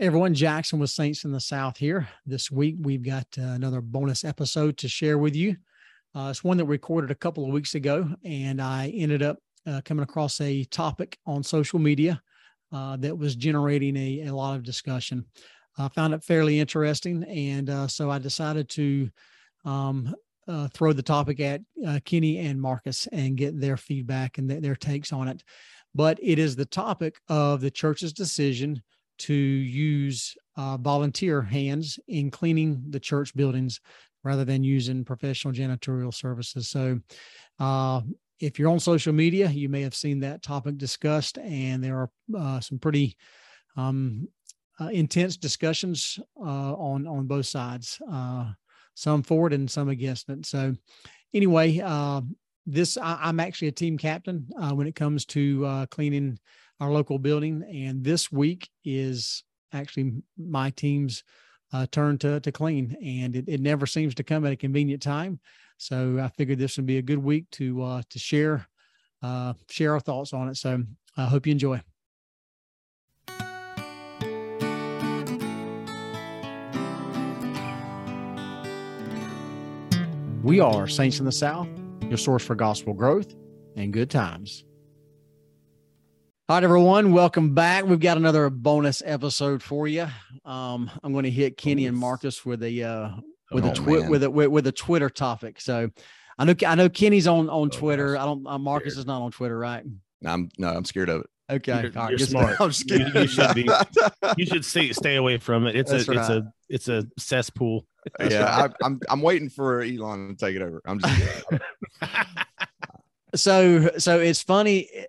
everyone, Jackson with Saints in the South here. This week, we've got uh, another bonus episode to share with you. Uh, it's one that we recorded a couple of weeks ago, and I ended up uh, coming across a topic on social media uh, that was generating a, a lot of discussion. I found it fairly interesting, and uh, so I decided to um, uh, throw the topic at Kenny and Marcus and get their feedback and th- their takes on it. But it is the topic of the church's decision to use uh, volunteer hands in cleaning the church buildings rather than using professional janitorial services. So, uh, if you're on social media, you may have seen that topic discussed, and there are uh, some pretty um, uh, intense discussions uh, on on both sides, uh, some for it and some against it. So, anyway, this I, am actually a team captain when it comes to cleaning our local building. And this week is actually my team's uh, turn to, to clean. And it, it never seems to come at a convenient time. So I figured this would be a good week to uh, to share uh, share our thoughts on it. So I hope you enjoy. We are Saints in the South, your source for gospel growth and good times. All right, everyone, welcome back. We've got another bonus episode for you. Um, I'm going to hit Kenny and Marcus with a uh, with oh, a twi- with a with, with, a Twitter topic. So I know I know Kenny's on on oh, Twitter. I don't. Uh, Marcus scared. is not on Twitter, right? I'm no, I'm scared of it. Okay, you're, right, you're smart. You, you, should be. You should stay stay away from it. It's That's a right. it's a it's a cesspool. yeah, right. I, I'm I'm waiting for Elon to take it over. I'm just. so so it's funny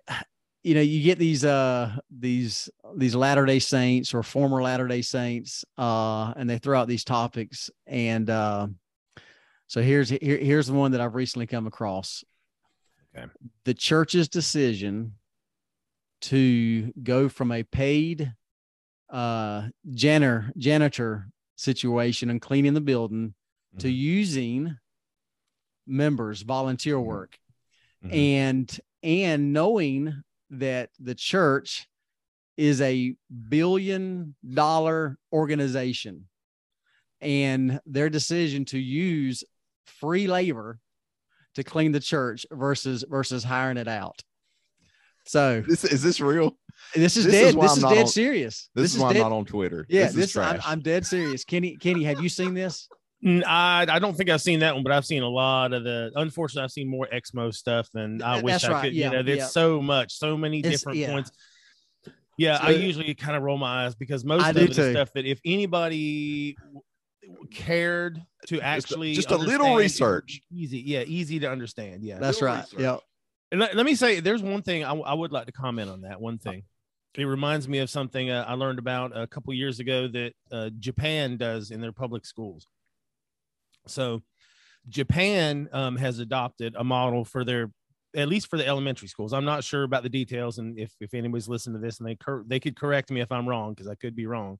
you know you get these uh these these latter day saints or former latter day saints uh and they throw out these topics and uh so here's here, here's the one that i've recently come across okay the church's decision to go from a paid uh janitor janitor situation and cleaning the building mm-hmm. to using members volunteer mm-hmm. work mm-hmm. and and knowing that the church is a billion dollar organization and their decision to use free labor to clean the church versus versus hiring it out. So this is this real? This is this dead. Is this is dead on, serious. This, this is, why I'm not on Twitter. Yeah, this, this I'm, I'm, dead serious. Kenny, Kenny, have you seen this? I, I don't think I've seen that one, but I've seen a lot of the. Unfortunately, I've seen more Exmo stuff than I wish I right. could. Yeah, you know, there's yeah. so much, so many it's, different yeah. points. Yeah, so, I usually kind of roll my eyes because most I of the stuff that if anybody cared to actually just a, just a little research, easy, yeah, easy to understand. Yeah, that's right. Yeah. And let, let, me say, there's one thing I, I, would like to comment on that. One thing, it reminds me of something uh, I learned about a couple years ago that uh, Japan does in their public schools so Japan um, has adopted a model for their at least for the elementary schools. I'm not sure about the details, and if if anybody's listening to this and they they could correct me if I'm wrong because I could be wrong.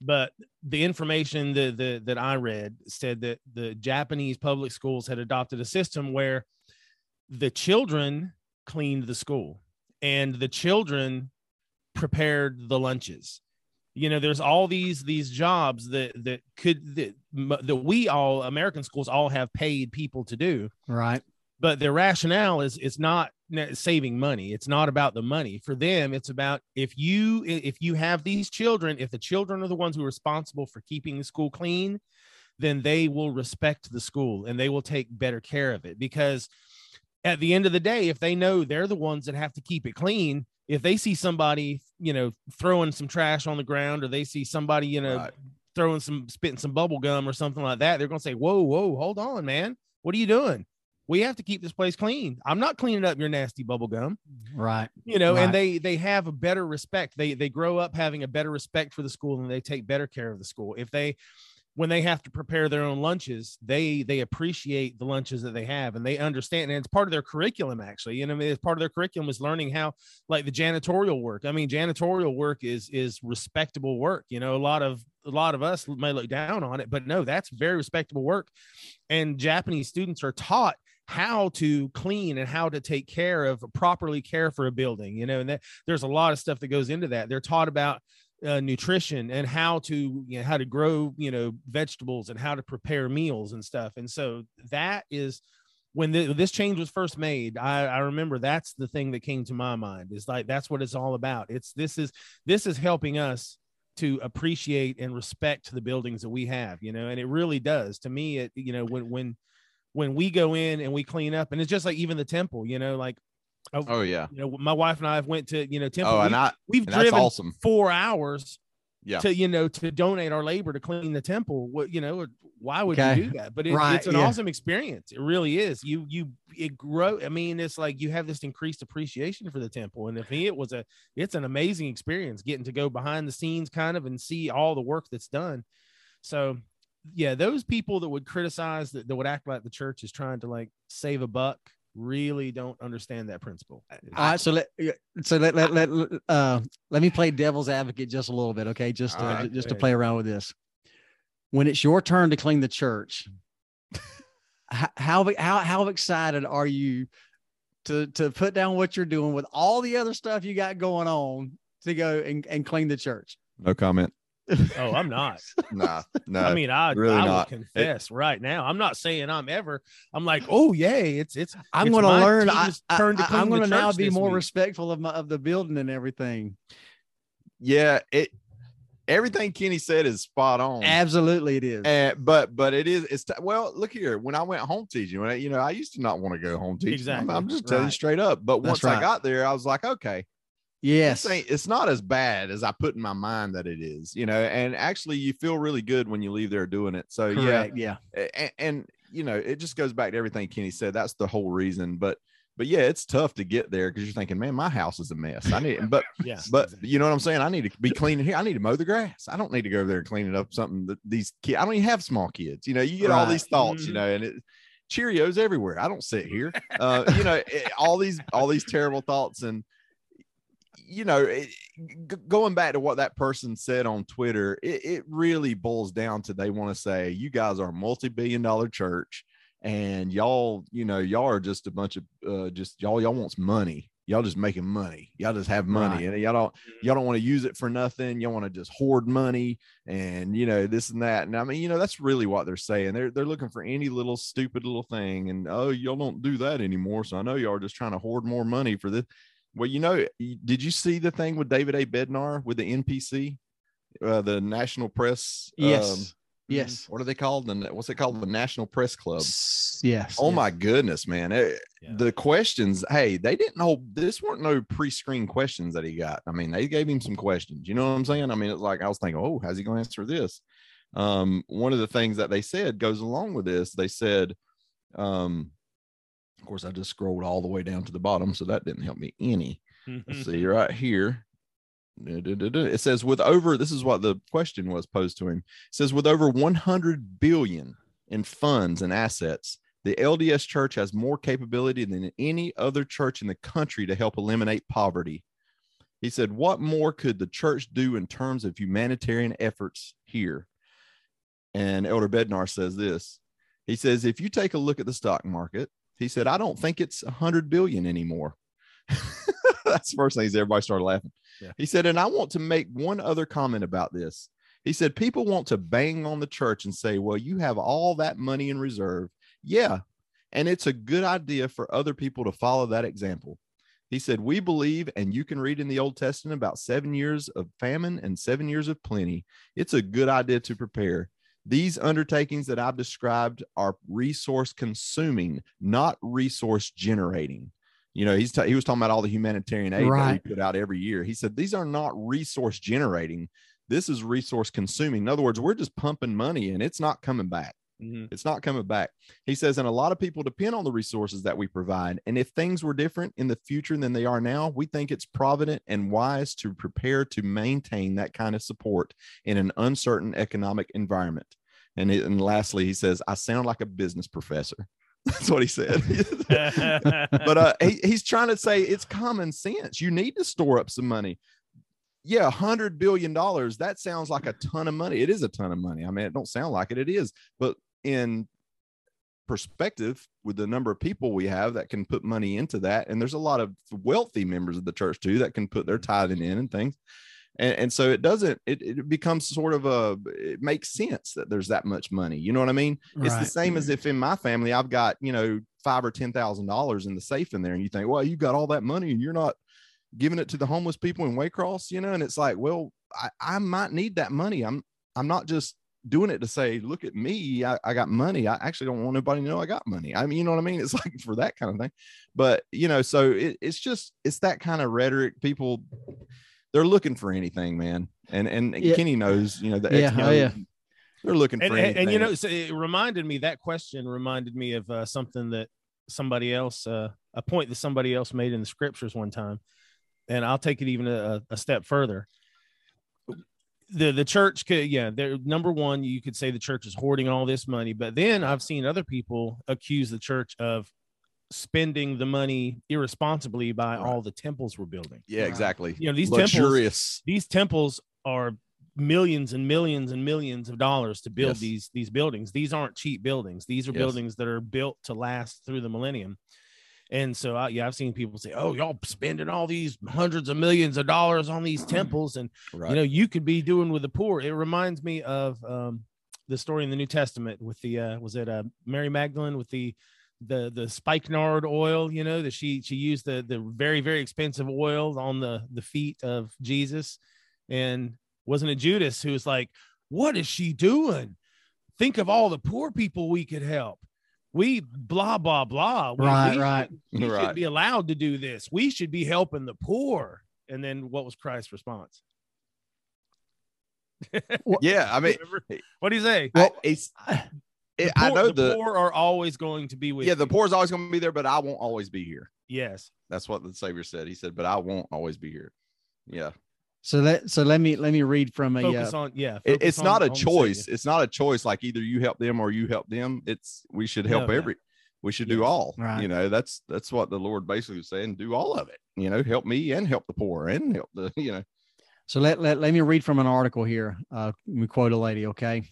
But the information that the, that I read said that the Japanese public schools had adopted a system where the children cleaned the school and the children prepared the lunches you know there's all these these jobs that that could that, that we all american schools all have paid people to do. Right. But their rationale is it's not saving money. It's not about the money. For them it's about if you if you have these children if the children are the ones who are responsible for keeping the school clean then they will respect the school and they will take better care of it. Because at the end of the day if they know they're the ones that have to keep it clean if they see somebody, you know, throwing some trash on the ground or they see somebody, you know, right. throwing some spitting some bubble gum or something like that, they're going to say, "Whoa, whoa, hold on, man. What are you doing? We have to keep this place clean. I'm not cleaning up your nasty bubble gum." Right. You know, right. and they they have a better respect. They they grow up having a better respect for the school and they take better care of the school. If they when they have to prepare their own lunches, they they appreciate the lunches that they have and they understand. And it's part of their curriculum, actually. You know, I mean, it's part of their curriculum is learning how, like the janitorial work. I mean, janitorial work is is respectable work. You know, a lot of a lot of us may look down on it, but no, that's very respectable work. And Japanese students are taught how to clean and how to take care of properly care for a building. You know, and that, there's a lot of stuff that goes into that. They're taught about uh, nutrition and how to you know how to grow you know vegetables and how to prepare meals and stuff. And so that is when the, this change was first made I, I remember that's the thing that came to my mind is like that's what it's all about. It's this is this is helping us to appreciate and respect the buildings that we have you know and it really does. To me it you know when when when we go in and we clean up and it's just like even the temple you know like Oh, oh yeah. you know my wife and i have went to you know temple Oh, and we, I we've and driven awesome. four hours Yeah. to you know to donate our labor to clean the temple what you know why would Okay. you do that but it, Right, it's an yeah. awesome experience it really is you you it grow i mean it's like you have this increased appreciation for the temple and if me it was a it's an amazing experience getting to go behind the scenes kind of and see all the work that's done so yeah those people that would criticize that, that would act like the church is trying to like save a buck really don't understand that principle All right, so let so let let let uh let me play devil's advocate just a little bit, okay? Just to, All right, just to play around with this. When it's your turn to clean the church, how how how excited are you to to put down what you're doing with all the other stuff you got going on to go and, and clean the church? No comment. Oh i'm not Nah, no. I mean, I, really I not. confess right now. I'm not saying I'm ever. I'm like, oh yay, it's it's. I'm going to learn. I, I'm going to now be more week. respectful of my of the building and everything. yeah, it everything Kenny said is spot on. Absolutely, it is. And but but it is it's t- well look here when I went home teaching when I, you know I used to not want to go home teaching I'm- Exactly. I'm, just telling you straight up but That's once I got there I was like okay yes. it's not as bad as I put in my mind that it is you know and actually you feel really good when you leave there doing it so Correct. Yeah. yeah and, and you know it just goes back to everything Kenny said that's the whole reason but but yeah it's tough to get there because you're thinking man my house is a mess I need but Yeah, but you know what I'm saying? I need to be cleaning here. I need to mow the grass. I don't need to go over there and clean it up. Something that these kids, I don't even have small kids. You know, you get all these thoughts, you Mhm. know, and it Cheerios everywhere. I don't sit here. Uh, you know, it- all these all these terrible thoughts and you know, it, g- going back to what that person said on Twitter, it, it really boils down to they want to say you guys are a multi-billion dollar church and y'all, you know, y'all are just a bunch of uh, just y'all y'all wants money. Y'all just making money. Y'all just have money, and y'all don't y'all don't want to use it for nothing. Y'all want to just hoard money and you know this and that. And I mean, you know, that's really what they're saying. They're they're looking for any little stupid little thing. And oh, y'all don't do that anymore. So I know y'all are just trying to hoard more money for this. Well, you know, did you see the thing with David A. Bednar with the NPC, uh, the National Press? Yes. um, yes. what are they called? The what's it called? The National Press Club. Yes. Oh yes. my goodness, man! It- Yeah. The questions, hey, they didn't know this weren't no pre-screen questions that he got. I mean, they gave him some questions. You know what I'm saying? I mean, it's like I was thinking, oh, how's he going to answer this? Um, one of the things that they said goes along with this. They said, um, of course, I just scrolled all the way down to the bottom, so that didn't help me any. Let's see right here. It says with over this is what the question was posed to him. It says with over 100 billion in funds and assets, the LDS church has more capability than any other church in the country to help eliminate poverty. He said, What more could the church do in terms of humanitarian efforts here? And Elder Bednar says this. He says, If you take a look at the stock market, he said, I don't think it's 100 billion anymore. That's the first thing everybody started laughing. Yeah. He said, and I want to make one other comment about this. He said, people want to bang on the church and say, well, you have all that money in reserve. Yeah. And it's a good idea for other people to follow that example. He said, We believe, and you can read in the Old Testament about seven years of famine and seven years of plenty. It's a good idea to prepare. These undertakings that I've described are resource consuming, not resource generating. You know, he's he was talking about all the humanitarian aid that we put out every year. He said these are not resource generating. This is resource consuming. In other words, we're just pumping money and it's not coming back. Mhm. It's not coming back. He says, and a lot of people depend on the resources that we provide. And if things were different in the future than they are now, we think it's provident and wise to prepare to maintain that kind of support in an uncertain economic environment. And, it, and lastly, he says, I sound like a business professor. That's what he said. but uh, he, he's trying to say it's common sense. You need to store up some money. Yeah, hundred billion dollars. That sounds like a ton of money. It is a ton of money. I mean, it don't sound like it. It is, but in perspective, with the number of people we have that can put money into that, and there's a lot of wealthy members of the church too that can put their tithing in and things. and, and so it doesn't it, it becomes sort of a it makes sense that there's that much money. You know what i mean? It's the same as mm-hmm. if in my family i've got you know five or ten thousand dollars in the safe in there and you think well you got all that money and you're not giving it to the homeless people in waycross you know? And it's like well i, I might need that money. I'm i'm not just doing it to say look at me I, I got money i actually don't want anybody to know i got money. I mean you know what i mean? It's like for that kind of thing. But you know so it, it's just it's that kind of rhetoric. People they're looking for anything man. And and Yeah. kenny knows you know the Yeah, oh, yeah. they're looking for and, and, anything. and you know so it reminded me that question reminded me of uh, something that somebody else uh, a point that somebody else made in the scriptures one time. And i'll take it even a, a step further the the church could yeah they're number one you could say the church is hoarding all this money but then i've seen other people accuse the church of spending the money irresponsibly by Right. all the temples we're building. Yeah exactly. You know these temples luxurious. these temples are millions and millions and millions of dollars to build Yes. these these buildings. These aren't cheap buildings. These are Yes. buildings that are built to last through the millennium and so I, yeah i've seen people say oh y'all spending all these hundreds of millions of dollars on these temples and right. you know you could be doing with the poor. It reminds me of um the story in the new testament with the uh was it uh mary magdalene with the the the spikenard oil you know that she she used the the very very expensive oil on the the feet of jesus. And wasn't it judas who was like what is she doing? Think of all the poor people we could help we blah blah blah. We- Right, we, right. we should Right. be allowed to do this. We should be helping the poor. And then what was christ's response? Yeah i mean what do you say? I, it's I- it, The i know the, the, poor are always going to be with yeah the poor is always going to be there but i won't always be here. Yes. That's what the savior said. He said but i won't always be here. Yeah So let so let me let me read from a uh, on yeah It- it's on- not a choice it's not a choice like either you help them or you help them it's we should help No, no. every we should do Yes. all Right. you know that's that's what the lord basically was saying do all of it you know help me and help the poor and help the you know So let, let, let me read from an article here. Uh, let me quote a lady. Okay.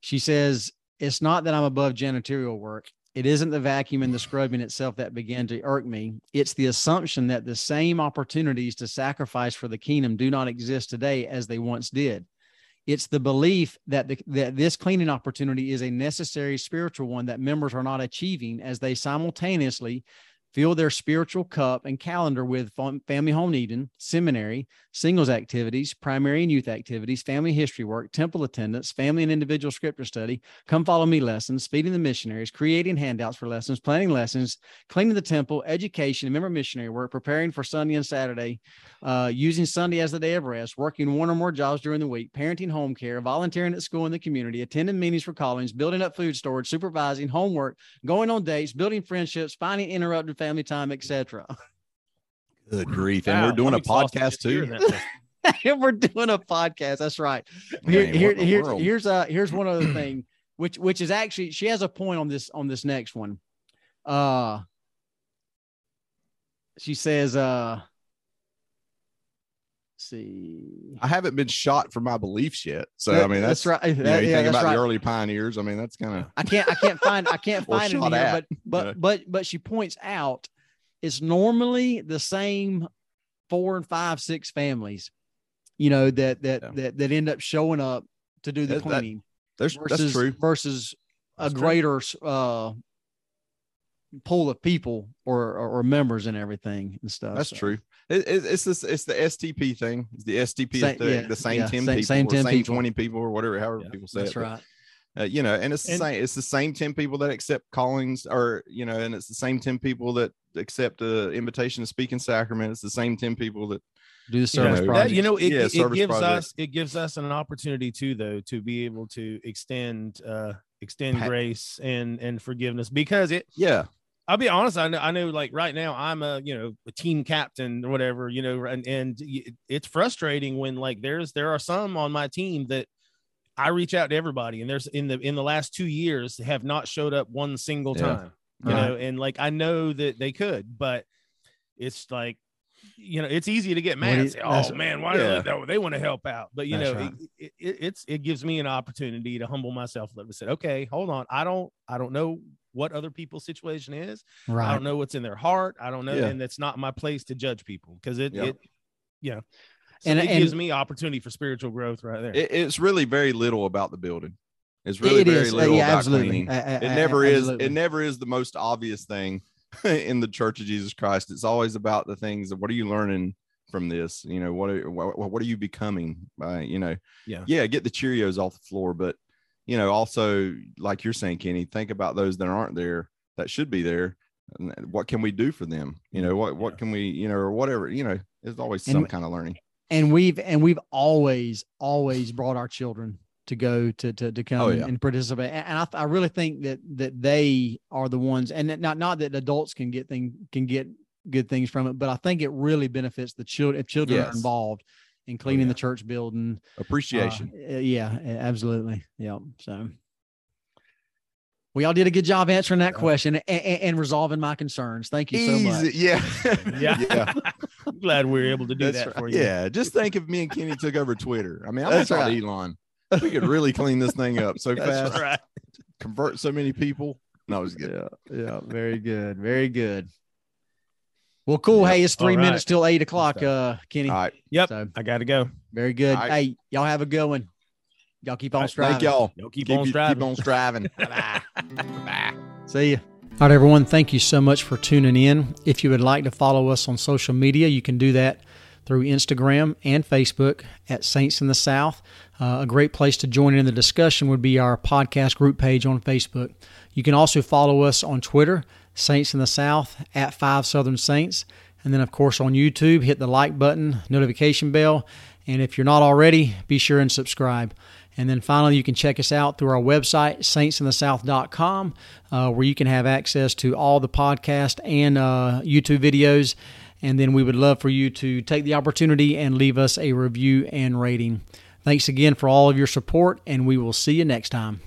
She says, It's not that I'm above janitorial work. It isn't the vacuum and the scrubbing itself that began to irk me. It's the assumption that the same opportunities to sacrifice for the kingdom do not exist today as they once did. It's the belief that, the, that this cleaning opportunity is a necessary spiritual one that members are not achieving as they simultaneously fill their spiritual cup and calendar with family home evening, seminary, singles activities, primary and youth activities, family history work, temple attendance, family and individual scripture study, come follow me lessons, feeding the missionaries, creating handouts for lessons, planning lessons, cleaning the temple, education, member missionary work, preparing for Sunday and Saturday, uh, using Sunday as the day of rest, working one or more jobs during the week, parenting home care, volunteering at school in the community, attending meetings for callings, building up food storage, supervising homework, going on dates, building friendships, finding interrupted family time, etc. good grief and Wow, we're doing I'm a podcast too that and we're doing a podcast. That's right. Here, Man, here, what in the here- here's uh here's one other thing, which which is actually she has a point on this on this next one. Uh she says, uh let's see. i haven't been shot for my beliefs yet so i mean that's, right. you, know, you yeah, think that's about right. the early pioneers i mean that's kind of I can't I can't find I can't find it here, at, but but know. but but she points out it's normally the same four and five, six families, you know, that that Yeah. that that end up showing up to do the That- that- cleaning there's versus that's true versus a That's true. greater uh pool of people or, or or members and everything and stuff. That's So, true. It, it, it's this. It's the STP thing. It's the STP Same- thing. yeah, the same yeah, ten same- people, same or 10 same people. twenty people, or whatever. However Yeah, people say That's it. but, right. uh, you know, and it's the And- same. It's the same ten people that accept callings, or you know, and it's the same ten people that accept the invitation to speak in sacrament. It's the same ten people that Do the You service know, That- project. you know, it, Yeah, it- it gives project. us it gives us an opportunity too, though, to be able to extend uh extend Pat- grace and and forgiveness because it yeah, I'll be honest. I know, I know, like right now, I'm a you know a team captain or whatever, you know, and and it's frustrating when like there's there are some on my team that I reach out to everybody, and there's in the in the last two years have not showed up one single Yeah. time, you Right. know, and like I know that they could, but it's like you know it's easy to get mad you- say, oh man why Yeah. do they, they want to help out but you That's know right. it, it, it's it gives me an opportunity to humble myself a little bit say okay hold on i don't i don't know what other people's situation is Right. I don't know what's in their heart. I don't know, Yeah. and it's not my place to judge people because it, yeah. it So And- it and- gives me opportunity for spiritual growth right there. It, it's really very little about the building. It's really It very is. Uh, little yeah, about absolutely. cleaning. A- a- it a- never is absolutely. it never is the most obvious thing in the church of jesus christ it's always about the things of what are you learning from this you know what are, what, what are you becoming by you know Yeah. yeah get the cheerios off the floor but you know also like you're saying kenny think about those that aren't there that should be there and what can we do for them? You know what what can we you know or whatever you know there's always And- some kind of learning. and we've and we've always always brought our children to go to to, to come Oh, and- yeah. and participate and and I, I really think that that they are the ones and not not that adults can get thing can get good things from it but i think it really benefits the children if children are involved in cleaning yeah. the church building uh, appreciation uh, yeah absolutely yeah so we all did a good job answering that Yeah. question and, and, and resolving my concerns thank you so much yeah yeah. yeah I'm glad we were able to do That's that right. for you. Yeah, just think if me and Kenny took over Twitter. I mean, I'm That's gonna right. Elon. We could really clean this thing up so That's fast, right. convert so many people. No, it was good. Yeah, yeah, very good, very good. Well, cool. Yep. Hey, it's three All minutes till eight o'clock, uh, Kenny. All right. Yep. So I got to go. very good. All right. Hey, y'all have a good one. Y'all keep on right, striving. Thank y'all. Yo, keep, Keep, on you- striving. keep on striving. Bye. Bye. See you. All right, everyone. Thank you so much for tuning in. If you would like to follow us on social media, you can do that through Instagram and Facebook at Saints in the South. Uh, a great place to join in the discussion would be our podcast group page on Facebook. You can also follow us on Twitter, Saints in the South, at Five Southern Saints. And then, of course, on YouTube, hit the like button, notification bell. And if you're not already, be sure and subscribe. And then finally, you can check us out through our website, saintsinthesouth.com, uh, where you can have access to all the podcast and uh, YouTube videos. And then we would love for you to take the opportunity and leave us a review and rating. Thanks again for all of your support, and we will see you next time.